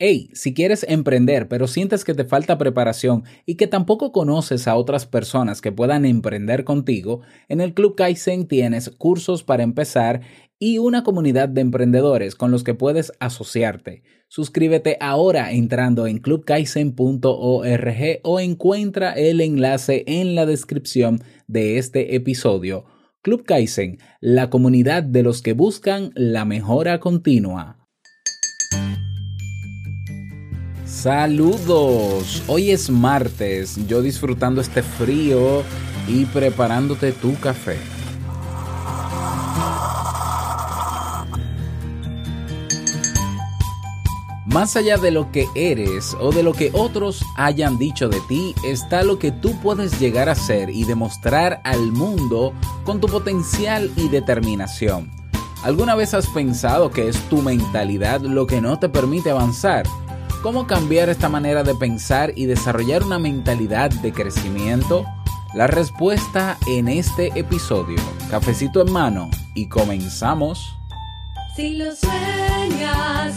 Hey, si quieres emprender pero sientes que te falta preparación y que tampoco conoces a otras personas que puedan emprender contigo, en el Club Kaizen tienes cursos para empezar y una comunidad de emprendedores con los que puedes asociarte. Suscríbete ahora entrando en clubkaizen.org o encuentra el enlace en la descripción de este episodio. Club Kaizen, la comunidad de los que buscan la mejora continua. Saludos, hoy es martes, yo disfrutando este frío y preparándote tu café. Más allá de lo que eres o de lo que otros hayan dicho de ti, está lo que tú puedes llegar a ser y demostrar al mundo con tu potencial y determinación. ¿Alguna vez has pensado que es tu mentalidad lo que no te permite avanzar? ¿Cómo cambiar esta manera de pensar y desarrollar una mentalidad de crecimiento? La respuesta en este episodio. Cafecito en mano y comenzamos. Si lo sueñas,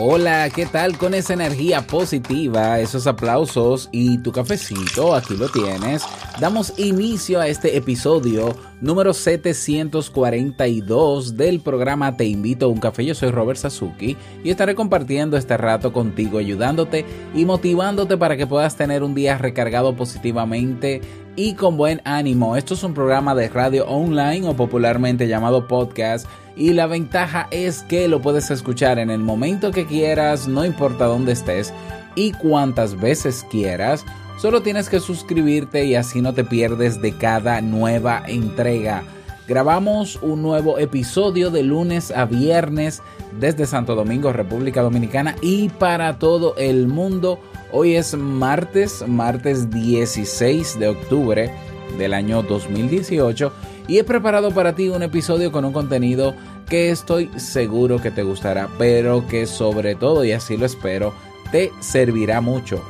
Hola, ¿qué tal con esa energía positiva, esos aplausos y tu cafecito? Aquí lo tienes. Damos inicio a este episodio número 742 del programa Te invito a un café. Yo soy Robert Sasuki y estaré compartiendo este rato contigo, ayudándote y motivándote para que puedas tener un día recargado positivamente y con buen ánimo. Esto es un programa de radio online o popularmente llamado podcast y la ventaja es que lo puedes escuchar en el momento que quieras, no importa dónde estés y cuantas veces quieras. Solo tienes que suscribirte y así no te pierdes de cada nueva entrega. Grabamos un nuevo episodio de lunes a viernes desde Santo Domingo, República Dominicana y para todo el mundo. Hoy es martes, martes 16 de octubre del año 2018 y he preparado para ti un episodio con un contenido que estoy seguro que te gustará, pero que sobre todo, y así lo espero, te servirá mucho.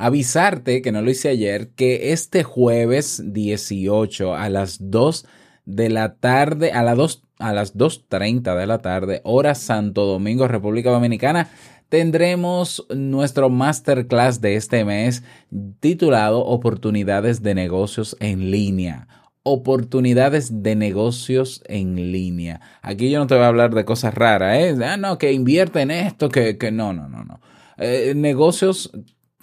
Avisarte, que no lo hice ayer, que este jueves 18 a las 2 de la tarde, a las 2 a las 2.30 de la tarde, hora Santo Domingo, República Dominicana, tendremos nuestro masterclass de este mes titulado Oportunidades de negocios en línea. Oportunidades de negocios en línea. Aquí yo no te voy a hablar de cosas raras, ¿eh? Ah, no, que invierte en esto, que, que no, no, no, no. Eh, negocios,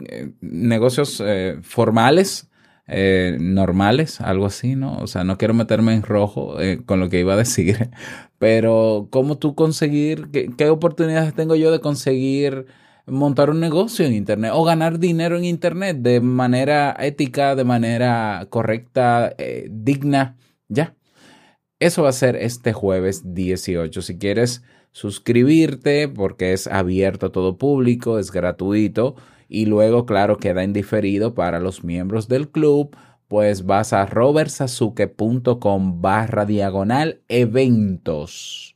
eh, negocios eh, formales, eh, normales, algo así, ¿no? O sea, no quiero meterme en rojo con lo que iba a decir, pero ¿cómo tú conseguir, qué, qué oportunidades tengo yo de conseguir montar un negocio en Internet o ganar dinero en Internet de manera ética, de manera correcta, digna? Ya. Eso va a ser este jueves 18. Si quieres suscribirte, porque es abierto a todo público, es gratuito y luego, claro, queda indiferido para los miembros del club, pues vas a robertsazuke.com barra diagonal eventos.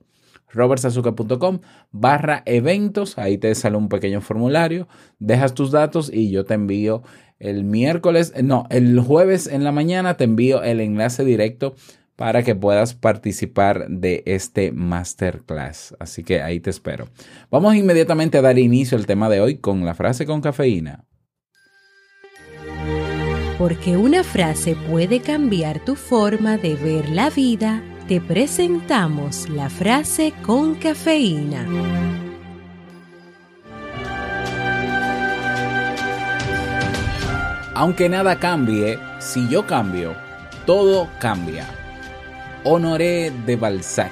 robertsazuke.com barra eventos, ahí te sale un pequeño formulario, dejas tus datos y yo te envío el miércoles, no, el jueves en la mañana te envío el enlace directo para que puedas participar de este masterclass. Así que ahí te espero. Vamos inmediatamente a dar inicio al tema de hoy con la frase con cafeína. Porque una frase puede cambiar tu forma de ver la vida, te presentamos la frase con cafeína. Aunque nada cambie, si yo cambio, todo cambia. Honoré de Balzac.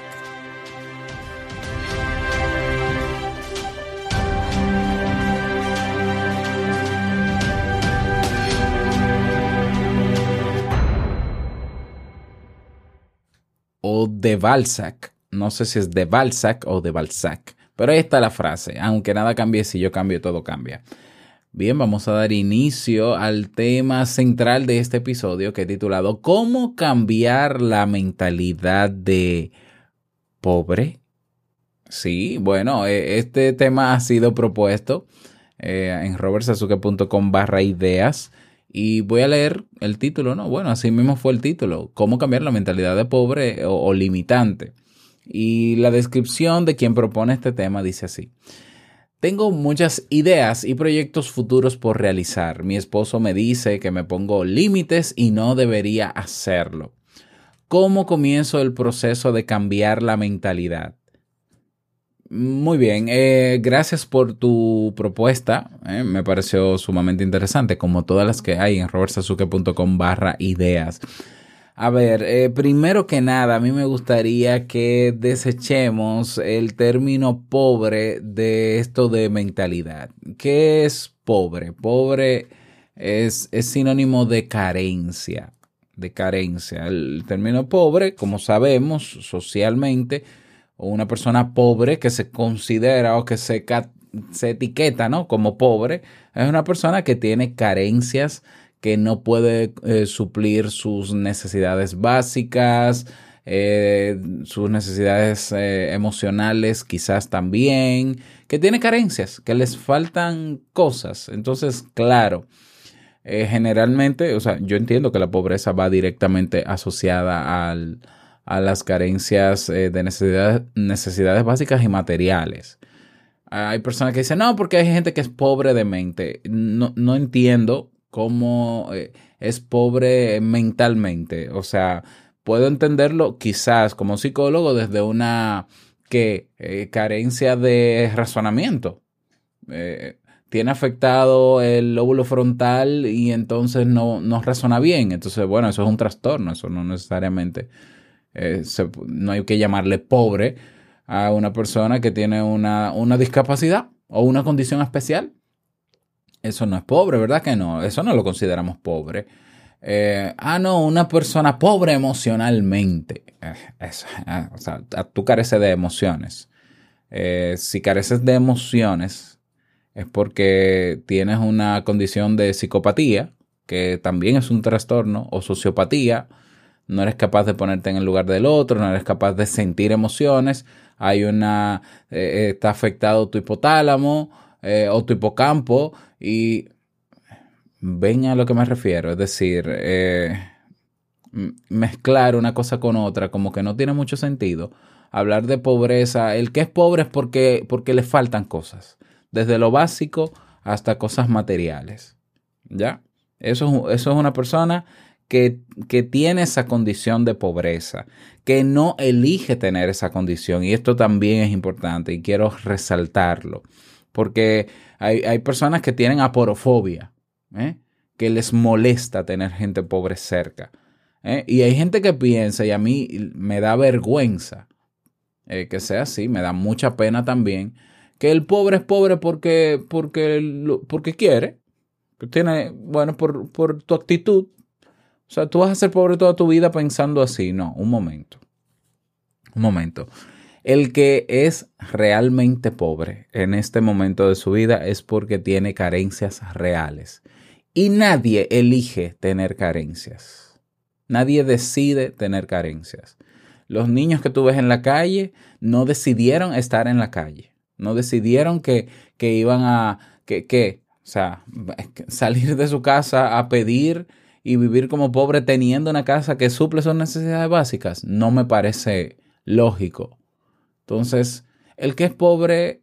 O de Balzac. No sé si es de Balzac o de Balzac. Pero ahí está la frase. Aunque nada cambie, si yo cambio, todo cambia. Bien, vamos a dar inicio al tema central de este episodio que he titulado ¿Cómo cambiar la mentalidad de pobre? Sí, bueno, eh, este tema ha sido propuesto eh, en robertsazuke.com barra ideas y voy a leer el título, ¿no? Bueno, así mismo fue el título, ¿Cómo cambiar la mentalidad de pobre o limitante? Y la descripción de quien propone este tema dice así. Tengo muchas ideas y proyectos futuros por realizar. Mi esposo me dice que me pongo límites y no debería hacerlo. ¿Cómo comienzo el proceso de cambiar la mentalidad? Muy bien, eh, gracias por tu propuesta. eh, me pareció sumamente interesante, como todas las que hay en robertsazuke.com barra ideas. A ver, eh, primero que nada, a mí me gustaría que desechemos el término pobre de esto de mentalidad. ¿Qué es pobre? Pobre es, es sinónimo de carencia, de carencia. El término pobre, como sabemos socialmente, una persona pobre que se considera o que se, se etiqueta ¿no? como pobre, es una persona que tiene carencias que no puede eh, suplir sus necesidades básicas, eh, sus necesidades eh, emocionales quizás también, que tiene carencias, que les faltan cosas. Entonces, claro, generalmente, o sea, yo entiendo que la pobreza va directamente asociada al, a las carencias de necesidades, necesidades básicas y materiales. Hay personas que dicen, no, porque hay gente que es pobre de mente. No, no entiendo cómo eh, es pobre mentalmente. O sea, puedo entenderlo quizás como psicólogo desde una eh, carencia de razonamiento. Eh, tiene afectado el lóbulo frontal y entonces no, no razona bien. Entonces, bueno, eso es un trastorno. Eso no necesariamente no hay que llamarle pobre a una persona que tiene una, una discapacidad o una condición especial. Eso no es pobre, ¿verdad que no? Eso no lo consideramos pobre. Eh, ah, no, una persona pobre emocionalmente. Eh, ah, o sea, tú careces de emociones. Eh, si careces de emociones es porque tienes una condición de psicopatía, que también es un trastorno, o sociopatía. No eres capaz de ponerte en el lugar del otro, no eres capaz de sentir emociones. Hay una, eh, está afectado tu hipotálamo eh, o tu hipocampo y ven a lo que me refiero. Es decir, eh, mezclar una cosa con otra como que no tiene mucho sentido. Hablar de pobreza, el que es pobre es porque, porque le faltan cosas, desde lo básico hasta cosas materiales. ¿Ya? Eso es, eso es una persona que, que tiene esa condición de pobreza, que no elige tener esa condición. Y esto también es importante y quiero resaltarlo, porque hay, hay personas que tienen aporofobia, ¿eh? que les molesta tener gente pobre cerca. ¿eh? Y hay gente que piensa, y a mí me da vergüenza eh, que sea así, me da mucha pena también, que el pobre es pobre porque, porque, porque quiere, tiene, bueno, por, por tu actitud. O sea, tú vas a ser pobre toda tu vida pensando así. No, un momento. Un momento. El que es realmente pobre en este momento de su vida es porque tiene carencias reales. Y nadie elige tener carencias. Nadie decide tener carencias. Los niños que tú ves en la calle no decidieron estar en la calle. No decidieron que, que iban a... Que, que, o sea, salir de su casa a pedir y vivir como pobre teniendo una casa que suple sus necesidades básicas. No me parece lógico. Entonces, el que es pobre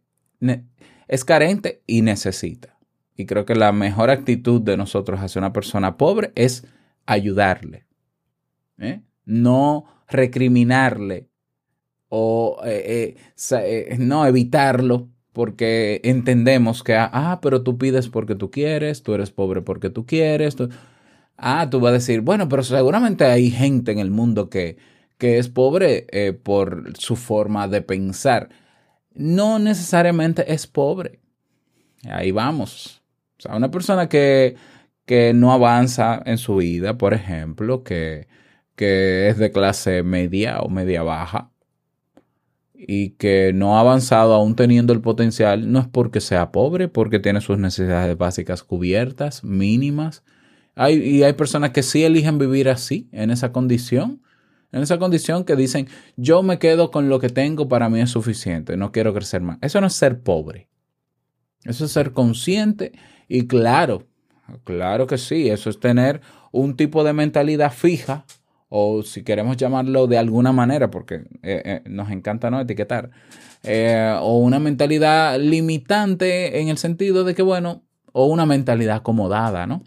es carente y necesita. Y creo que la mejor actitud de nosotros hacia una persona pobre es ayudarle. ¿eh? No recriminarle o eh, eh, no evitarlo porque entendemos que, ah, pero tú pides porque tú quieres, tú eres pobre porque tú quieres. Ah, tú vas a decir, bueno, pero seguramente hay gente en el mundo que, que es pobre eh, por su forma de pensar. No necesariamente es pobre. Ahí vamos. O sea, una persona que, que no avanza en su vida, por ejemplo, que, que es de clase media o media baja y que no ha avanzado aún teniendo el potencial, no es porque sea pobre, porque tiene sus necesidades básicas cubiertas, mínimas. Hay, y hay personas que sí eligen vivir así, en esa condición, en esa condición que dicen, yo me quedo con lo que tengo, para mí es suficiente, no quiero crecer más. Eso no es ser pobre. Eso es ser consciente y claro, claro que sí, eso es tener un tipo de mentalidad fija o si queremos llamarlo de alguna manera, porque eh, eh, nos encanta no etiquetar, eh, o una mentalidad limitante en el sentido de que, bueno, o una mentalidad acomodada, ¿no?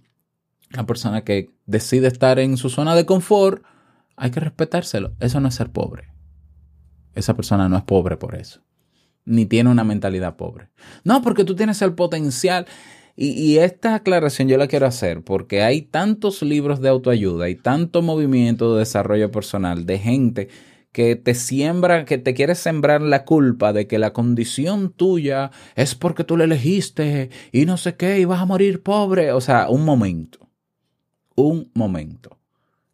Una persona que decide estar en su zona de confort, hay que respetárselo. Eso no es ser pobre. Esa persona no es pobre por eso ni tiene una mentalidad pobre. No, porque tú tienes el potencial. Y, y, esta aclaración yo la quiero hacer porque hay tantos libros de autoayuda y tanto movimiento de desarrollo personal de gente que te siembra, que te quiere sembrar la culpa de que la condición tuya es porque tú la elegiste y no sé qué y vas a morir pobre. O sea, un momento, un momento.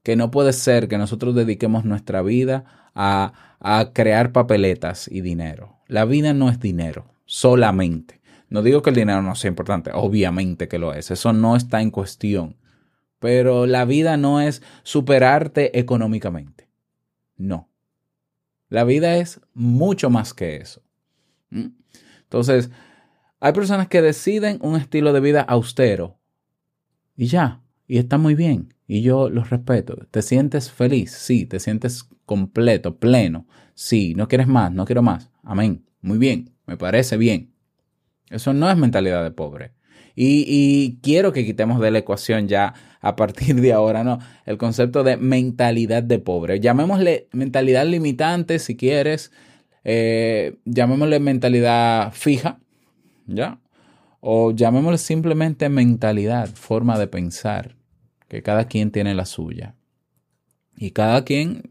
Que no puede ser que nosotros dediquemos nuestra vida a, a crear papeletas y dinero. La vida no es dinero, solamente. No digo que el dinero no sea importante, obviamente que lo es, eso no está en cuestión. Pero la vida no es superarte económicamente. No. La vida es mucho más que eso. ¿Mm? Entonces, hay personas que deciden un estilo de vida austero y ya, y está muy bien, y yo los respeto. ¿Te sientes feliz? Sí, te sientes completo, pleno. Sí, no quieres más, no quiero más. Amén. Muy bien, me parece bien. Eso no es mentalidad de pobre. Y, y, quiero que quitemos de la ecuación ya a partir de ahora, ¿no? El concepto de mentalidad de pobre. Llamémosle mentalidad limitante si quieres. Eh, llamémosle mentalidad fija, ¿ya? O llamémosle simplemente mentalidad, forma de pensar, que cada quien tiene la suya. Y cada quien,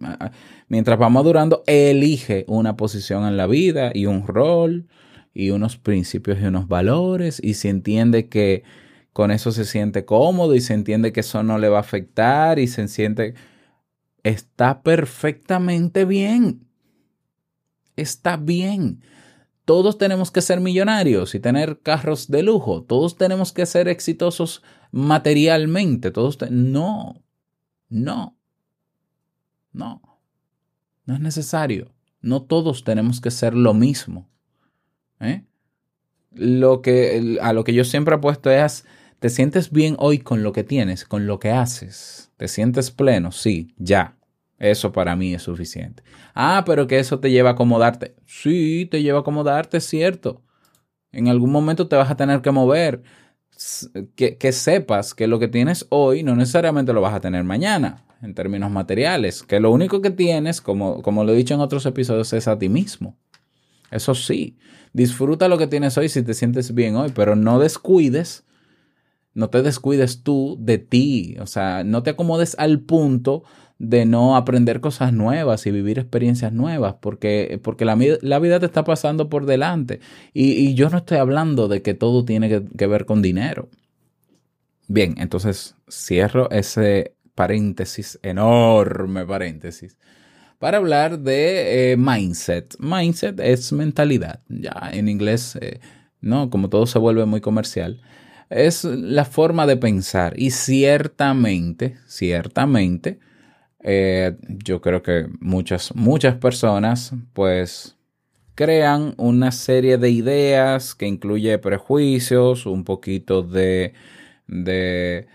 mientras va madurando, elige una posición en la vida y un rol y unos principios y unos valores y se entiende que con eso se siente cómodo y se entiende que eso no le va a afectar y se siente... Está perfectamente bien. Está bien. Todos tenemos que ser millonarios y tener carros de lujo. Todos tenemos que ser exitosos materialmente. Todos. No, no. No, no es necesario. No todos tenemos que ser lo mismo. ¿eh? Lo que, a lo que yo siempre apuesto es, ¿te sientes bien hoy con lo que tienes, con lo que haces? ¿Te sientes pleno? Sí, ya. Eso para mí es suficiente. Ah, pero que eso te lleva a acomodarte. Sí, te lleva a acomodarte, es cierto. En algún momento te vas a tener que mover. Que, que sepas que lo que tienes hoy no necesariamente lo vas a tener mañana en términos materiales, que lo único que tienes, como, como lo he dicho en otros episodios, es a ti mismo. Eso sí, disfruta lo que tienes hoy si te sientes bien hoy, pero no descuides, no te descuides tú de ti, o sea, no te acomodes al punto de no aprender cosas nuevas y vivir experiencias nuevas, porque, porque la, la vida te está pasando por delante. Y, y, yo no estoy hablando de que todo tiene que, ver con dinero. Bien, entonces cierro ese paréntesis, enorme paréntesis, para hablar de eh, mindset. Mindset es mentalidad. Ya en inglés, eh, no, como todo se vuelve muy comercial, es la forma de pensar. Y ciertamente, ciertamente, eh, yo creo que muchas, muchas personas, pues, crean una serie de ideas que incluye prejuicios, un poquito de, de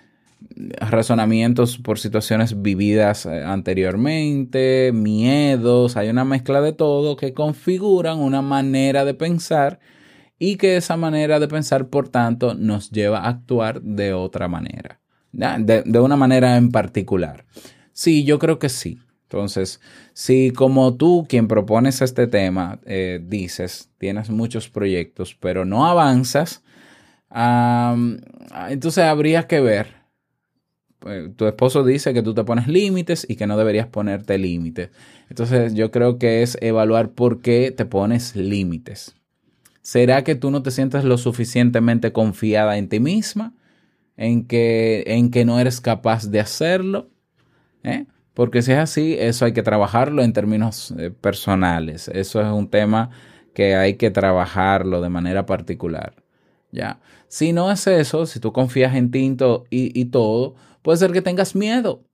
razonamientos por situaciones vividas anteriormente, miedos, hay una mezcla de todo que configuran una manera de pensar y que esa manera de pensar, por tanto, nos lleva a actuar de otra manera, de, de una manera en particular. Sí, yo creo que sí. Entonces, si como tú, quien propones este tema, eh, dices, tienes muchos proyectos, pero no avanzas, entonces habría que ver. Eh, Tu esposo dice que tú te pones límites y que no deberías ponerte límites. Entonces, yo creo que es evaluar por qué te pones límites. ¿Será que tú no te sientes lo suficientemente confiada en ti misma? ¿En que, en que no eres capaz de hacerlo? ¿Eh? Porque si es así, eso hay que trabajarlo en términos eh, personales. Eso es un tema que hay que trabajarlo de manera particular. ¿Ya? Si no es eso, si tú confías en ti y, to- y- y todo, puede ser que tengas miedo.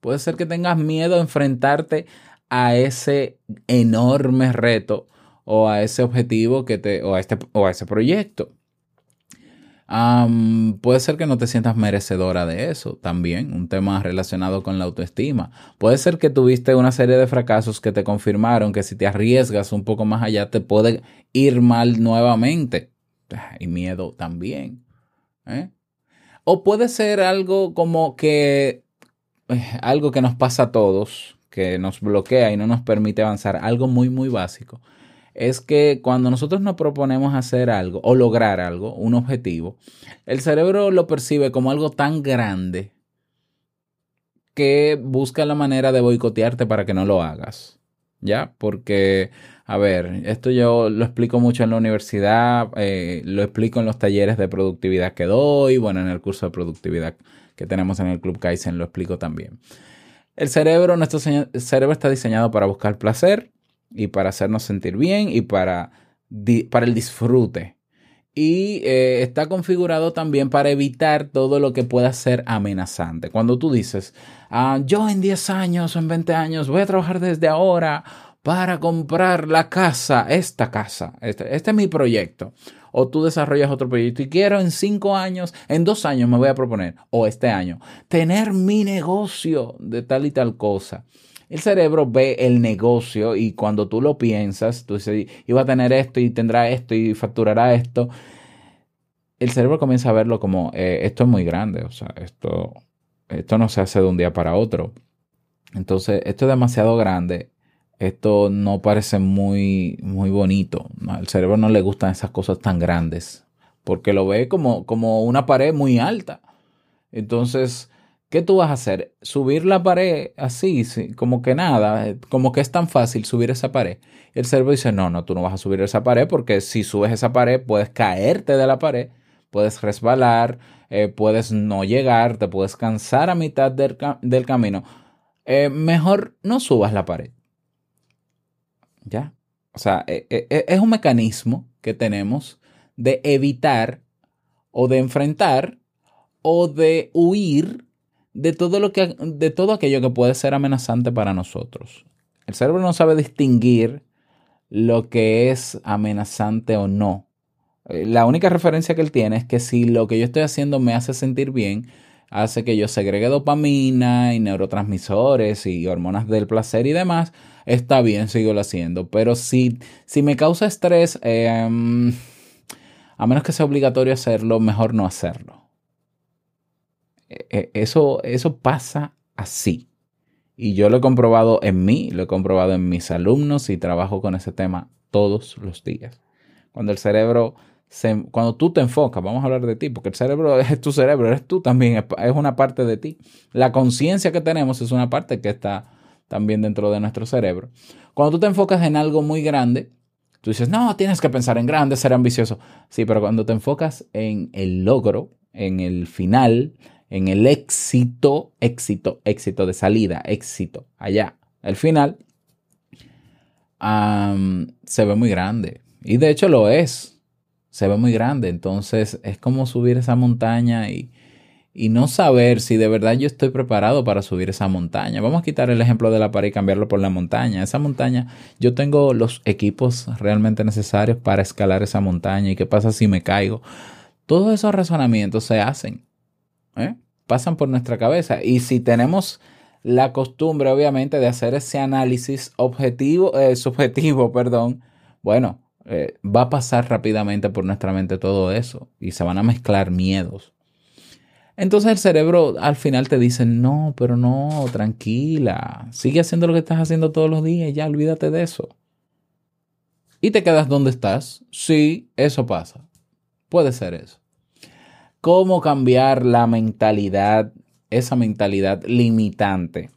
Puede ser que tengas miedo a enfrentarte a ese enorme reto o a ese objetivo que te, o a este, o a ese proyecto. Am, puede ser que no te sientas merecedora de eso también, un tema relacionado con la autoestima. Puede ser que tuviste una serie de fracasos que te confirmaron que si te arriesgas un poco más allá te puede ir mal nuevamente. Y miedo también. ¿eh? O puede ser algo como que eh, algo que nos pasa a todos, que nos bloquea y no nos permite avanzar, algo muy, muy básico es que cuando nosotros nos proponemos hacer algo o lograr algo, un objetivo, el cerebro lo percibe como algo tan grande que busca la manera de boicotearte para que no lo hagas. ¿Ya? Porque, a ver, esto yo lo explico mucho en la universidad, eh, lo explico en los talleres de productividad que doy, bueno, en el curso de productividad que tenemos en el Club Kaizen lo explico también. El cerebro, nuestro cerebro está diseñado para buscar placer y para hacernos sentir bien y para, para el disfrute. Y eh, está configurado también para evitar todo lo que pueda ser amenazante. Cuando tú dices, ah, yo en 10 años o en 20 años voy a trabajar desde ahora para comprar la casa, esta casa, este, este es mi proyecto. O tú desarrollas otro proyecto y quiero en 5 años, en 2 años me voy a proponer, o este año, tener mi negocio de tal y tal cosa. El cerebro ve el negocio y cuando tú lo piensas, tú dices, iba a tener esto y tendrá esto y facturará esto. El cerebro comienza a verlo como, eh, esto es muy grande, o sea, esto, esto no se hace de un día para otro. Entonces, esto es demasiado grande, esto no parece muy, muy bonito. Al cerebro no le gustan esas cosas tan grandes, porque lo ve como, como una pared muy alta. Entonces, ¿qué tú vas a hacer? Subir la pared así, sí, como que nada, como que es tan fácil subir esa pared. El cerebro dice, no, no, tú no vas a subir esa pared porque si subes esa pared puedes caerte de la pared, puedes resbalar, eh, puedes no llegar, te puedes cansar a mitad del, del camino. Eh, mejor no subas la pared. ¿Ya? O sea, eh, eh, eh, es un mecanismo que tenemos de evitar o de enfrentar o de huir de todo lo que de todo aquello que puede ser amenazante para nosotros. El cerebro no sabe distinguir lo que es amenazante o no. Eh, La única referencia que él tiene es que si lo que yo estoy haciendo me hace sentir bien, hace que yo segregue dopamina y neurotransmisores y hormonas del placer y demás, está bien, sigo haciendo. Pero si, si me causa estrés, mm, a menos que sea obligatorio hacerlo, mejor no hacerlo. Eh, eh, Eso, eso pasa así. Y yo lo he comprobado en mí, lo he comprobado en mis alumnos y trabajo con ese tema todos los días. Cuando el cerebro, se, cuando tú te enfocas, vamos a hablar de ti, porque el cerebro es tu cerebro, eres tú también, es una parte de ti. La conciencia que tenemos es una parte que está también dentro de nuestro cerebro. Cuando tú te enfocas en algo muy grande, tú dices, no, tienes que pensar en grande, ser ambicioso. Sí, pero cuando te enfocas en el logro, en el final, en el éxito, éxito, éxito de salida, éxito, allá, el final, se ve muy grande. Y de hecho lo es. Se ve muy grande. Entonces es como subir esa montaña y, y no saber si de verdad yo estoy preparado para subir esa montaña. Vamos a quitar el ejemplo de la pared y cambiarlo por la montaña. Esa montaña, yo tengo los equipos realmente necesarios para escalar esa montaña. ¿Y qué pasa si me caigo? Todos esos razonamientos se hacen. ¿Eh? Pasan por nuestra cabeza. Y si tenemos la costumbre, obviamente, de hacer ese análisis objetivo, eh, subjetivo, perdón, bueno, eh, va a pasar rápidamente por nuestra mente todo eso y se van a mezclar miedos. Entonces el cerebro al final te dice, no, pero no, tranquila, sigue haciendo lo que estás haciendo todos los días ya olvídate de eso. Y te quedas donde estás. Sí, eso pasa. Puede ser eso. ¿Cómo cambiar la mentalidad, esa mentalidad limitante?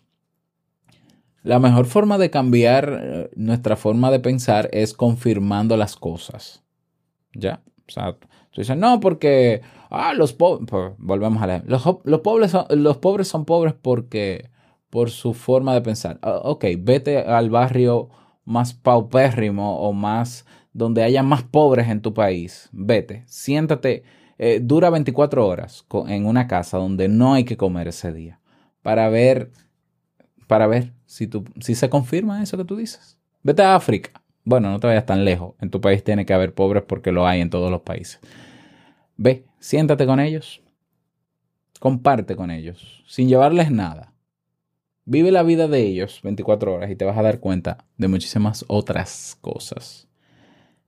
La mejor forma de cambiar eh, nuestra forma de pensar es confirmando las cosas. ¿Ya? O sea, tú dices, no, porque ah, los pobres, volvemos a leer, los, los, pobres son, los pobres son pobres porque, por su forma de pensar. Ah, ok, vete al barrio más paupérrimo o más, donde haya más pobres en tu país. Vete, siéntate, eh, dura 24 horas en una casa donde no hay que comer ese día para ver, para ver si, tú, si se confirma eso que tú dices. Vete a África. Bueno, no te vayas tan lejos. En tu país tiene que haber pobres porque lo hay en todos los países. Ve, siéntate con ellos. Comparte con ellos, sin llevarles nada. Vive la vida de ellos 24 horas y te vas a dar cuenta de muchísimas otras cosas.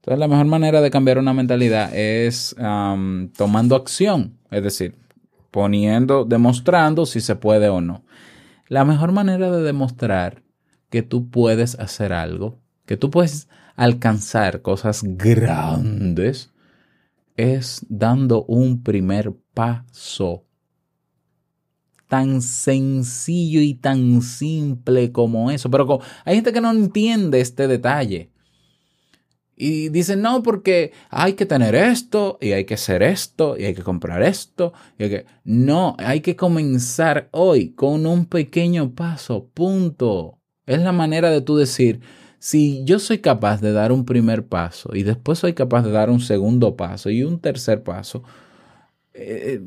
Entonces, la mejor manera de cambiar una mentalidad es tomando acción, es decir, poniendo, demostrando si se puede o no. La mejor manera de demostrar que tú puedes hacer algo, que tú puedes alcanzar cosas grandes, es dando un primer paso. Tan sencillo y tan simple como eso. Pero hay gente que no entiende este detalle. Y dicen, no, porque hay que tener esto, y hay que hacer esto, y hay que comprar esto. Y que... No, hay que comenzar hoy con un pequeño paso, punto. Es la manera de tú decir, si yo soy capaz de dar un primer paso y después soy capaz de dar un segundo paso y un tercer paso, eh,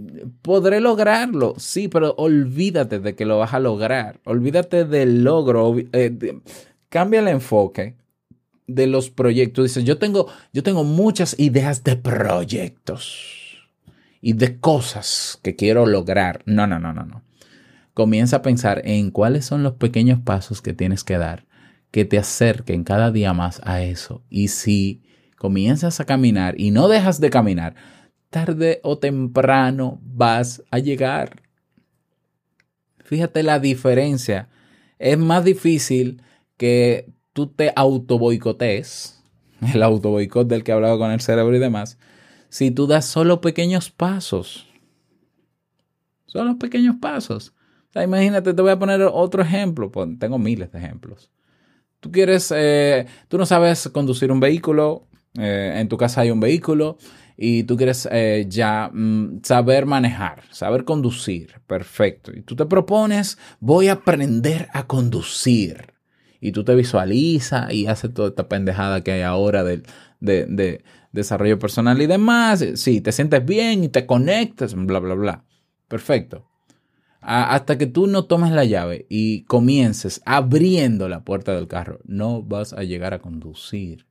podré lograrlo, sí, pero olvídate de que lo vas a lograr, olvídate del logro, eh, cambia el enfoque de los proyectos. Dices, yo tengo, yo tengo muchas ideas de proyectos y de cosas que quiero lograr. No, no, no, no, no. Comienza a pensar en cuáles son los pequeños pasos que tienes que dar que te acerquen cada día más a eso. Y si comienzas a caminar y no dejas de caminar, tarde o temprano vas a llegar. Fíjate la diferencia. Es más difícil que tú te auto boicotees, el auto boicot del que hablaba con el cerebro y demás, si tú das solo pequeños pasos. Solo pequeños pasos. O sea, imagínate, te voy a poner otro ejemplo. Tengo miles de ejemplos. Tú quieres, eh, tú no sabes conducir un vehículo, eh, en tu casa hay un vehículo y tú quieres eh, ya mm, saber manejar, saber conducir, perfecto. Y tú te propones, voy a aprender a conducir. Y tú te visualizas y haces toda esta pendejada que hay ahora de, de, de desarrollo personal y demás. Sí, te sientes bien y te conectas, bla, bla, bla. Perfecto hasta que tú no tomes la llave y comiences abriendo la puerta del carro, no vas a llegar a conducir.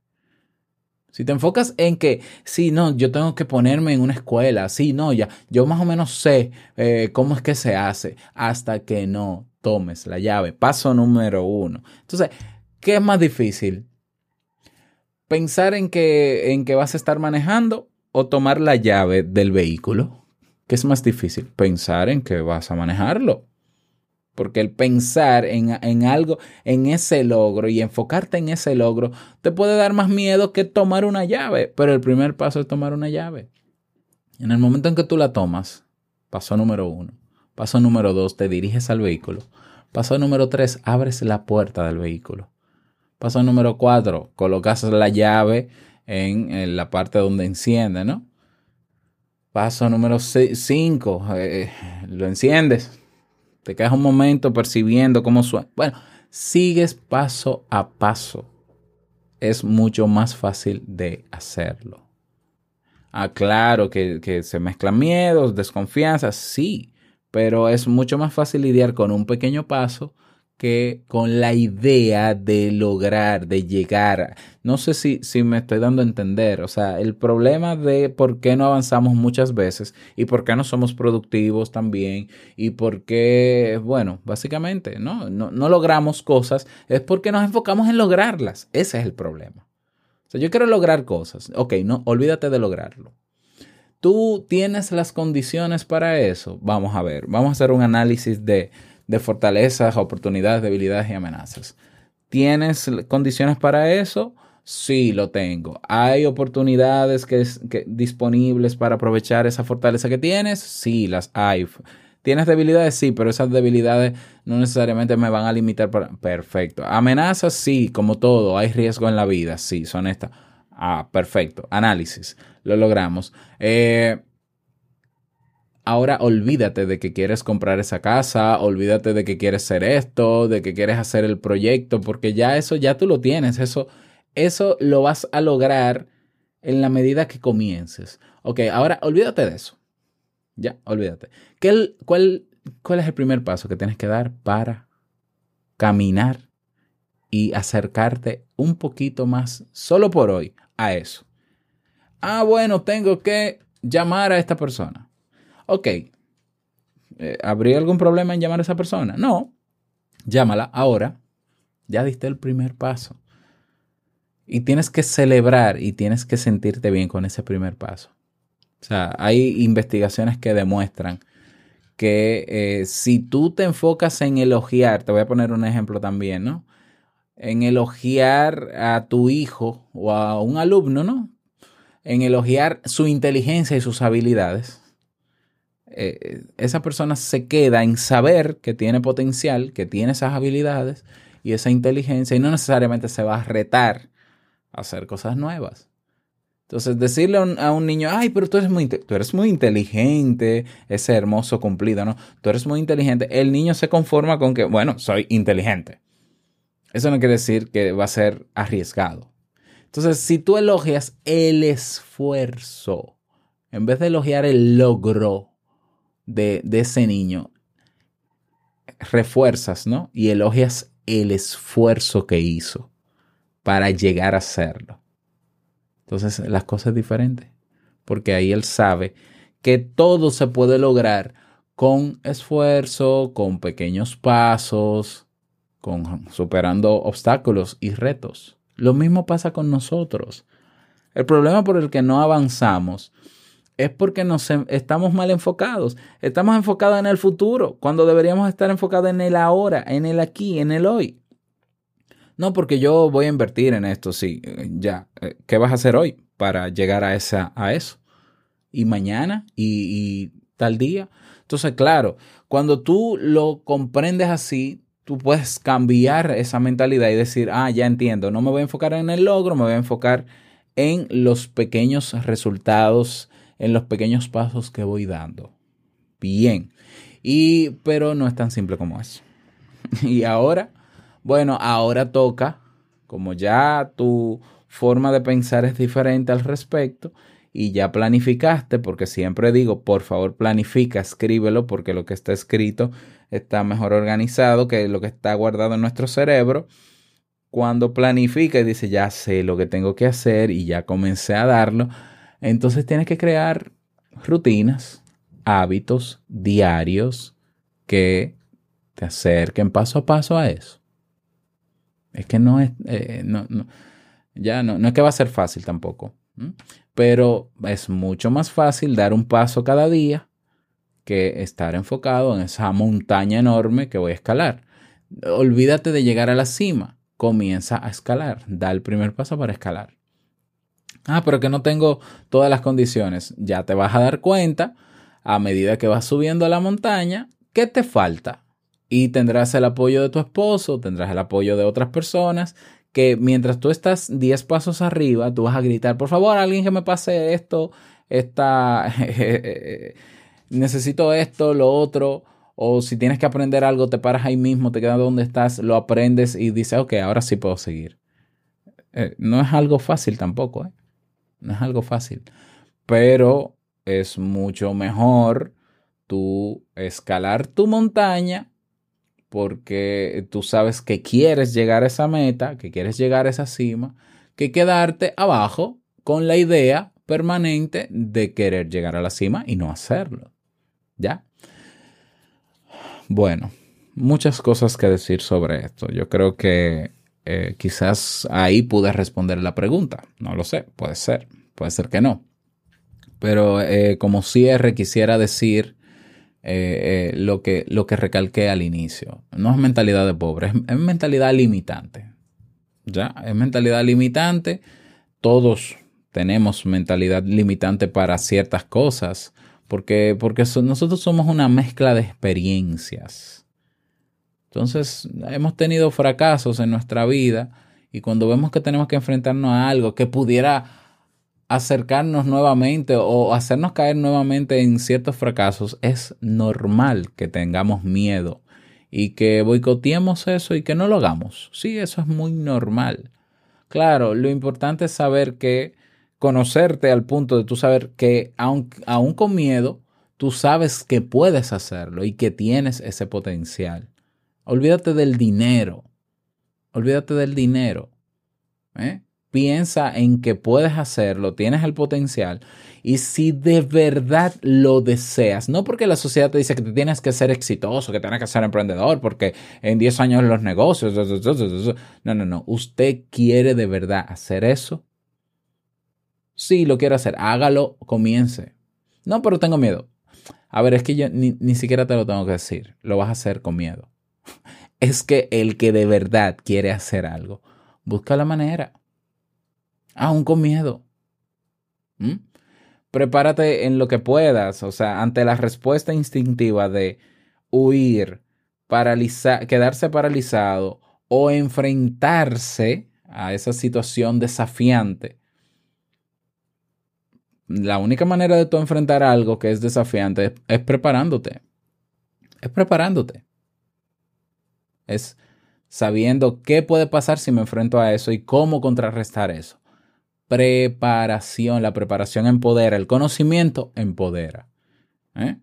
Si te enfocas en que, sí, no, yo tengo que ponerme en una escuela, sí, no, ya, yo más o menos sé eh, cómo es que se hace, hasta que no tomes la llave. Paso número uno. Entonces, ¿qué es más difícil? Pensar en que, en que vas a estar manejando o tomar la llave del vehículo. ¿Qué es más difícil? Pensar en que vas a manejarlo. Porque el pensar en, en, algo, en ese logro y enfocarte en ese logro, te puede dar más miedo que tomar una llave. Pero el primer paso es tomar una llave. En el momento en que tú la tomas, paso número uno. Paso número dos, te diriges al vehículo. Paso número tres, abres la puerta del vehículo. Paso número cuatro, colocas la llave en, la parte donde enciende, ¿no? Paso número 5, eh, lo enciendes, te quedas un momento percibiendo cómo suena. Bueno, sigues paso a paso. Es mucho más fácil de hacerlo. Ah, claro que, que se mezclan miedos, desconfianzas, sí, pero es mucho más fácil lidiar con un pequeño paso que con la idea de lograr, de llegar. No sé si, si me estoy dando a entender. O sea, el problema de por qué no avanzamos muchas veces y por qué no somos productivos también y por qué, bueno, básicamente, ¿no? No, no logramos cosas es porque nos enfocamos en lograrlas. Ese es el problema. O sea, yo quiero lograr cosas. Ok, no, olvídate de lograrlo. ¿Tú tienes las condiciones para eso? Vamos a ver, vamos a hacer un análisis de, de fortalezas, oportunidades, debilidades y amenazas. ¿Tienes condiciones para eso? Sí, lo tengo. ¿Hay oportunidades que, que, disponibles para aprovechar esa fortaleza que tienes? Sí, las hay. ¿Tienes debilidades? Sí, pero esas debilidades no necesariamente me van a limitar. Para... Perfecto. ¿Amenazas? Sí, como todo. ¿Hay riesgo en la vida? Sí, son estas. Ah, perfecto. Análisis. Lo logramos. Eh, ahora olvídate de que quieres comprar esa casa, olvídate de que quieres hacer esto, de que quieres hacer el proyecto, porque ya eso ya tú lo tienes. Eso, eso lo vas a lograr en la medida que comiences. Ok, ahora olvídate de eso. Ya, olvídate. ¿Qué, cuál, ¿Cuál es el primer paso que tienes que dar para caminar y acercarte un poquito más, solo por hoy, a eso? Ah, bueno, tengo que llamar a esta persona. Ok. Eh, ¿Habría algún problema en llamar a esa persona? No. Llámala ahora. Ya diste el primer paso. Y tienes que celebrar y tienes que sentirte bien con ese primer paso. O sea, hay investigaciones que demuestran que eh, si tú te enfocas en elogiar, te voy a poner un ejemplo también, ¿no? En elogiar a tu hijo o a un alumno, ¿no? En elogiar su inteligencia y sus habilidades. Eh, esa persona se queda en saber que tiene potencial, que tiene esas habilidades y esa inteligencia y no necesariamente se va a retar a hacer cosas nuevas. Entonces, decirle a un, a un, niño, ay, pero tú eres, muy, tú eres muy inteligente, ese hermoso cumplido, ¿no? Tú eres muy inteligente. El niño se conforma con que, bueno, soy inteligente. Eso no quiere decir que va a ser arriesgado. Entonces, si tú elogias el esfuerzo, en vez de elogiar el logro de, ese niño, refuerzas, ¿no? Y elogias el esfuerzo que hizo para llegar a hacerlo. Entonces las cosas diferentes, porque ahí él sabe que todo se puede lograr con esfuerzo, con pequeños pasos, con superando obstáculos y retos. Lo mismo pasa con nosotros. El problema por el que no avanzamos es porque nos estamos mal enfocados. Estamos enfocados en el futuro, cuando deberíamos estar enfocados en el ahora, en el aquí, en el hoy. No, porque yo voy a invertir en esto, sí, ya. eh, ¿Qué vas a hacer hoy para llegar a, esa, a eso? Y mañana y, y tal día. Entonces, claro, cuando tú lo comprendes así, tú puedes cambiar esa mentalidad y decir, ah, ya entiendo, no me voy a enfocar en el logro, me voy a enfocar en los pequeños resultados, en los pequeños pasos que voy dando. Bien. Y, pero no es tan simple como eso. Y ahora bueno, ahora toca, como ya tu forma de pensar es diferente al respecto y ya planificaste, porque siempre digo, por favor planifica, escríbelo, porque lo que está escrito está mejor organizado que lo que está guardado en nuestro cerebro. Cuando planifica y dice, ya sé lo que tengo que hacer y ya comencé a darlo, entonces tienes que crear rutinas, hábitos diarios que te acerquen paso a paso a eso. Es que no es, eh, no, ya no, no es que va a ser fácil tampoco, pero es mucho más fácil dar un paso cada día que estar enfocado en esa montaña enorme que voy a escalar. Olvídate de llegar a la cima, comienza a escalar, da el primer paso para escalar. Ah, pero que no tengo todas las condiciones. Ya te vas a dar cuenta a medida que vas subiendo a la montaña, ¿qué te falta? y tendrás el apoyo de tu esposo, tendrás el apoyo de otras personas que mientras tú estás 10 pasos arriba, tú vas a gritar, por favor, alguien que me pase esto, esta, necesito esto, lo otro, o si tienes que aprender algo, te paras ahí mismo, te quedas donde estás, lo aprendes y dices, ok, ahora sí puedo seguir. Eh, no es algo fácil tampoco, ¿eh? No es algo fácil, pero es mucho mejor tú escalar tu montaña porque tú sabes que quieres llegar a esa meta, que quieres llegar a esa cima, que quedarte abajo con la idea permanente de querer llegar a la cima y no hacerlo. ¿Ya? Bueno, muchas cosas que decir sobre esto. Yo creo que eh, quizás ahí pude responder la pregunta. No lo sé, puede ser, puede ser que no. Pero eh, como cierre quisiera decir eh, lo, que, lo que recalqué al inicio. No es mentalidad de pobre, es, mentalidad limitante. ¿Ya? Es mentalidad limitante. Todos tenemos mentalidad limitante para ciertas cosas, porque, porque so- nosotros somos una mezcla de experiencias. Entonces, hemos tenido fracasos en nuestra vida y cuando vemos que tenemos que enfrentarnos a algo que pudiera acercarnos nuevamente o hacernos caer nuevamente en ciertos fracasos, es normal que tengamos miedo y que boicoteemos eso y que no lo hagamos. Sí, eso es muy normal. Claro, lo importante es saber que conocerte al punto de tú saber que aun, aún con miedo, tú sabes que puedes hacerlo y que tienes ese potencial. Olvídate del dinero. Olvídate del dinero. ¿eh? Piensa en que puedes hacerlo, tienes el potencial. Y si de verdad lo deseas, no porque la sociedad te dice que tienes que ser exitoso, que tienes que ser emprendedor, porque en 10 años los negocios. No, no, no. Usted quiere de verdad hacer eso. Sí, lo quiere hacer. Hágalo, comience. No, pero tengo miedo. A ver, es que yo ni, ni siquiera te lo tengo que decir. Lo vas a hacer con miedo. Es que el que de verdad quiere hacer algo, busca la manera. Aún con miedo. ¿Mm? Prepárate en lo que puedas. O sea, ante la respuesta instintiva de huir, paralizar, quedarse paralizado o enfrentarse a esa situación desafiante. La única manera de tú enfrentar algo que es desafiante es, es preparándote. Es preparándote. Es sabiendo qué puede pasar si me enfrento a eso y cómo contrarrestar eso. Preparación. La preparación empodera. El conocimiento empodera. ¿Eh?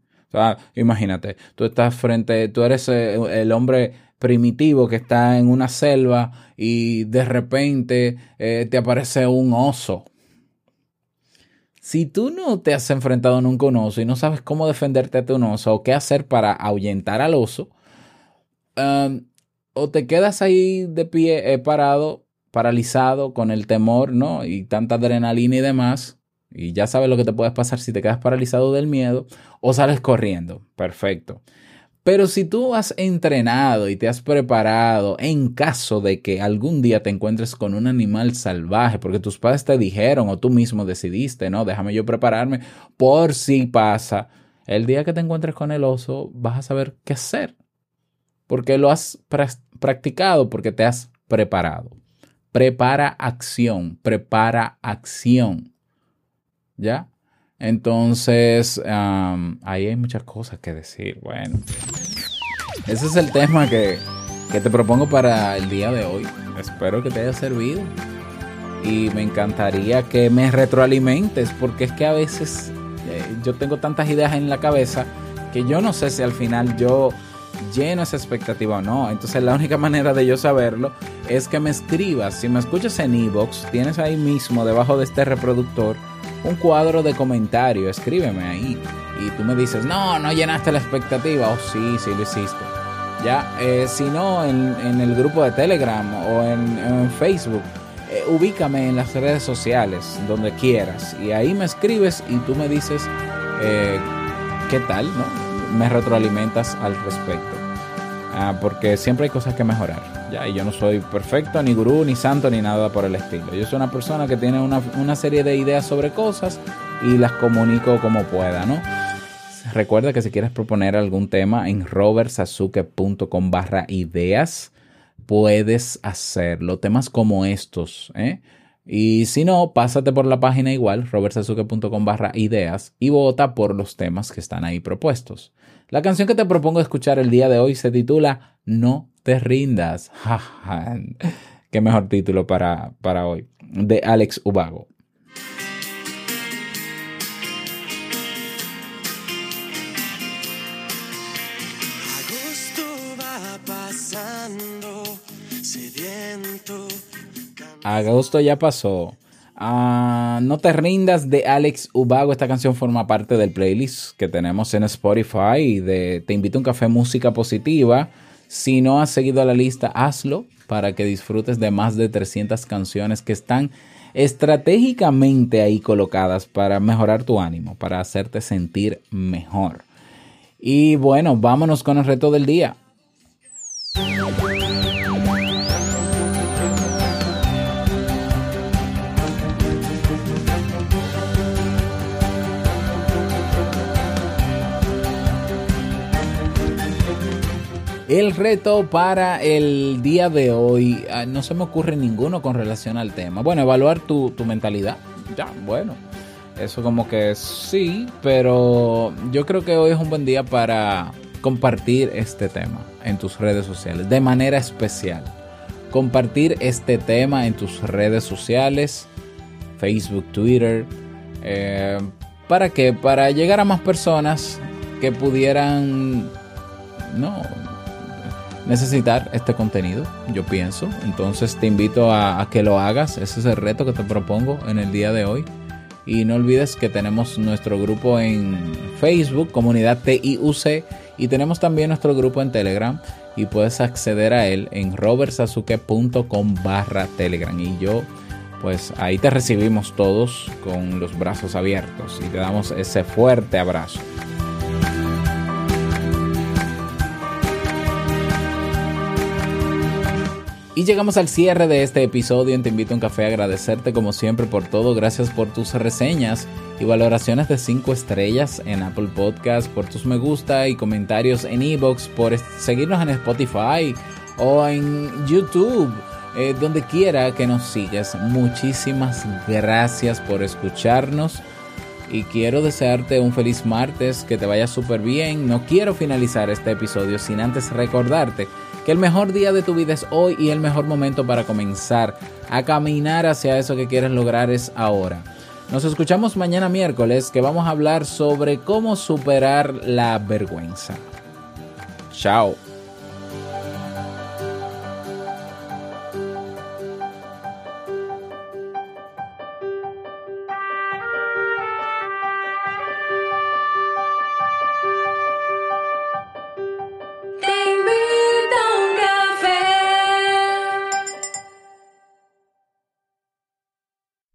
Imagínate, tú estás frente, tú eres eh, el hombre primitivo que está en una selva y de repente eh, te aparece un oso. Si tú no te has enfrentado nunca a un oso y no sabes cómo defenderte ante un oso o qué hacer para ahuyentar al oso, um, o te quedas ahí de pie eh, parado, paralizado con el temor, ¿no? Y tanta adrenalina y demás, y ya sabes lo que te puede pasar si te quedas paralizado del miedo, o sales corriendo, perfecto. Pero si tú has entrenado y te has preparado en caso de que algún día te encuentres con un animal salvaje, porque tus padres te dijeron o tú mismo decidiste, no, déjame yo prepararme por si pasa, el día que te encuentres con el oso vas a saber qué hacer, porque lo has practicado, porque te has preparado. Prepara acción, prepara acción. ¿Ya? Entonces, ahí hay muchas cosas que decir. Bueno, ese es el tema que, que te propongo para el día de hoy. Espero que te haya servido. Y me encantaría que me retroalimentes, porque es que a veces eh, yo tengo tantas ideas en la cabeza que yo no sé si al final yo lleno esa expectativa o no. Entonces la única manera de yo saberlo es que me escribas. Si me escuchas en Evox, tienes ahí mismo, debajo de este reproductor, un cuadro de comentario. Escríbeme ahí. Y tú me dices, no, no llenaste la expectativa. Oh, sí, sí lo hiciste. Ya, eh, si no, en, el grupo de Telegram o en, en Facebook, eh, ubícame en las redes sociales, donde quieras. Y ahí me escribes y tú me dices eh, qué tal, ¿no? Me retroalimentas al respecto. Ah, porque siempre hay cosas que mejorar. Ya, y yo no soy perfecto, ni gurú, ni santo, ni nada por el estilo. Yo soy una persona que tiene una, una serie de ideas sobre cosas y las comunico como pueda, ¿no? Recuerda que si quieres proponer algún tema en robertsazuke.com barra ideas, puedes hacerlo. Temas como estos, ¿eh? Y si no, pásate por la página igual, robertsazuke.com barra ideas, y vota por los temas que están ahí propuestos. La canción que te propongo escuchar el día de hoy se titula No te rindas. Qué mejor título para, para hoy. De Alex Ubago. Agosto ya pasó. Ah, no te rindas de Alex Ubago. Esta canción forma parte del playlist que tenemos en Spotify de Te invito a un café música positiva. Si no has seguido la lista, hazlo para que disfrutes de más de 300 canciones que están estratégicamente ahí colocadas para mejorar tu ánimo, para hacerte sentir mejor. Y bueno, vámonos con el reto del día. El reto para el día de hoy, ah, no se me ocurre ninguno con relación al tema. Bueno, evaluar tu, tu mentalidad. Ya, bueno, eso como que sí, pero yo creo que hoy es un buen día para compartir este tema en tus redes sociales, de manera especial. Compartir este tema en tus redes sociales, Facebook, Twitter. eh, ¿Para qué? Para llegar a más personas que pudieran, no, necesitar este contenido, yo pienso. Entonces te invito a, que lo hagas. Ese es el reto que te propongo en el día de hoy. Y no olvides que tenemos nuestro grupo en Facebook, comunidad TIUC, y tenemos también nuestro grupo en Telegram. Y puedes acceder a él en robertsazuke.com barra Telegram. Y yo, pues ahí te recibimos todos con los brazos abiertos y te damos ese fuerte abrazo. Y llegamos al cierre de este episodio en Te invito a un café a agradecerte como siempre por todo, gracias por tus reseñas y valoraciones de 5 estrellas en Apple Podcast, por tus me gusta y comentarios en Evox, por seguirnos en Spotify o en YouTube, eh, donde quiera que nos sigas. Muchísimas gracias por escucharnos y quiero desearte un feliz martes, que te vaya súper bien. No quiero finalizar este episodio sin antes recordarte que el mejor día de tu vida es hoy y el mejor momento para comenzar a caminar hacia eso que quieres lograr es ahora. Nos escuchamos mañana miércoles que vamos a hablar sobre cómo superar la vergüenza. Chao.